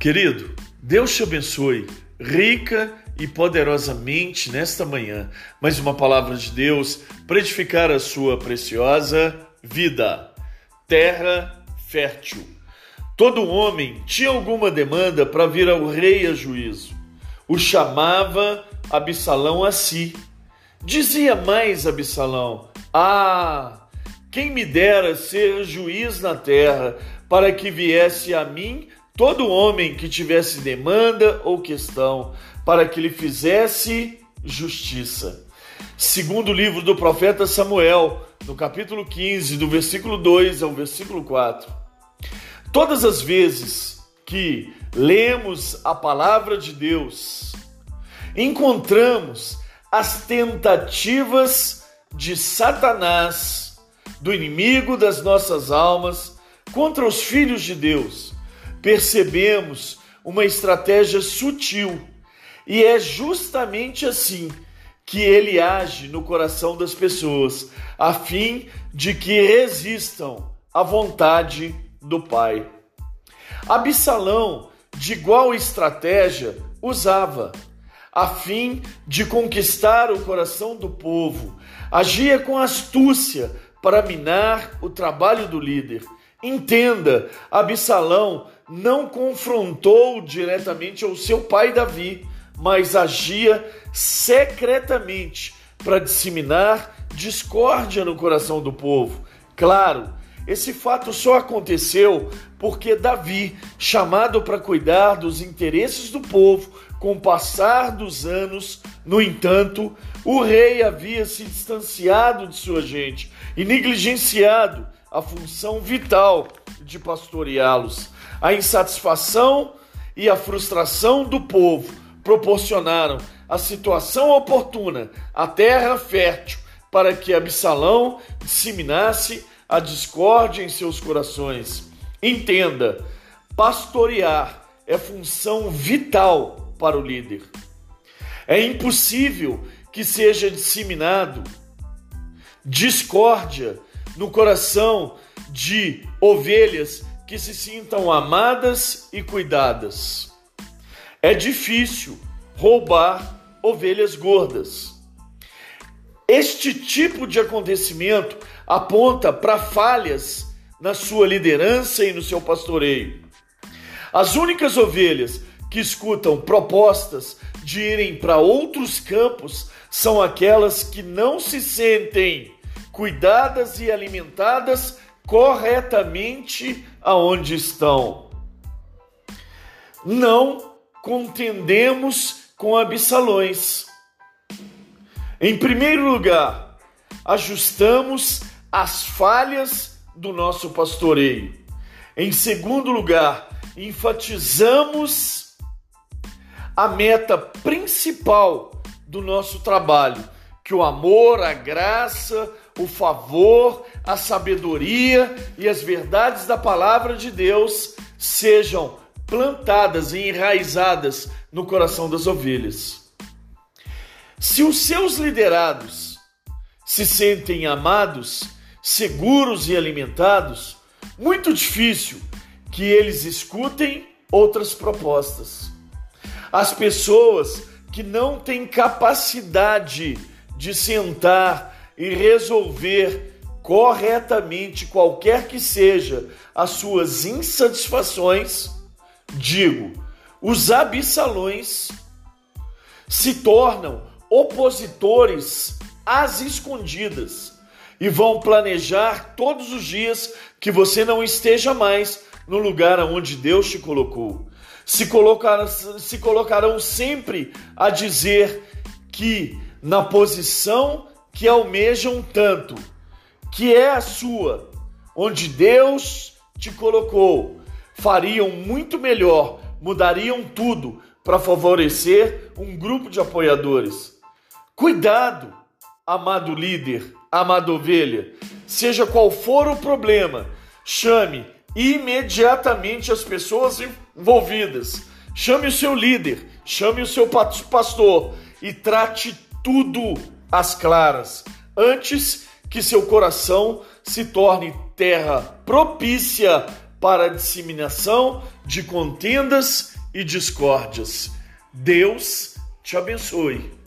Querido, Deus te abençoe rica e poderosamente nesta manhã. Mais uma palavra de Deus para edificar a sua preciosa vida. Terra fértil. Todo homem tinha alguma demanda para vir ao rei a juízo. O chamava Absalão a si. Dizia mais Absalão: Ah, quem me dera ser juiz na terra, para que viesse a mim todo homem que tivesse demanda ou questão, para que lhe fizesse justiça. Segundo o livro do profeta Samuel, no capítulo 15, do versículo 2 ao versículo 4. Todas as vezes que lemos a palavra de Deus, encontramos as tentativas de Satanás, do inimigo das nossas almas, contra os filhos de Deus percebemos uma estratégia sutil e é justamente assim que ele age no coração das pessoas, a fim de que resistam à vontade do Pai. Absalão, de igual estratégia, usava, a fim de conquistar o coração do povo, agia com astúcia para minar o trabalho do líder. Entenda, Absalão não confrontou diretamente ao seu pai Davi, mas agia secretamente para disseminar discórdia no coração do povo. Claro, esse fato só aconteceu porque Davi, chamado para cuidar dos interesses do povo, com o passar dos anos, no entanto, o rei havia se distanciado de sua gente e negligenciado a função vital de pastoreá-los. A insatisfação e a frustração do povo proporcionaram a situação oportuna, a terra fértil, para que Absalão disseminasse a discórdia em seus corações. Entenda, pastorear é função vital para o líder. É impossível que seja disseminado discórdia no coração de ovelhas que se sintam amadas e cuidadas. É difícil roubar ovelhas gordas. Este tipo de acontecimento aponta para falhas na sua liderança e no seu pastoreio. As únicas ovelhas que escutam propostas de irem para outros campos são aquelas que não se sentem cuidadas e alimentadas corretamente aonde estão. Não contendemos com absalões. Em primeiro lugar, ajustamos as falhas do nosso pastoreio. Em segundo lugar, enfatizamos a meta principal do nosso trabalho, que o amor, a graça, o favor, a sabedoria e as verdades da palavra de Deus sejam plantadas e enraizadas no coração das ovelhas. Se os seus liderados se sentem amados, seguros e alimentados, muito difícil que eles escutem outras propostas. As pessoas que não têm capacidade de sentar e resolver corretamente qualquer que seja as suas insatisfações, digo, os absalões se tornam opositores às escondidas e vão planejar todos os dias que você não esteja mais no lugar onde Deus te colocou. Se colocarão, se colocarão sempre a dizer que na posição que almejam tanto, que é a sua, onde Deus te colocou, fariam muito melhor, mudariam tudo para favorecer um grupo de apoiadores. Cuidado, amado líder, amada ovelha, seja qual for o problema, chame imediatamente as pessoas envolvidas. Chame o seu líder, chame o seu pastor e trate tudo às claras, antes que seu coração se torne terra propícia para a disseminação de contendas e discórdias. Deus te abençoe.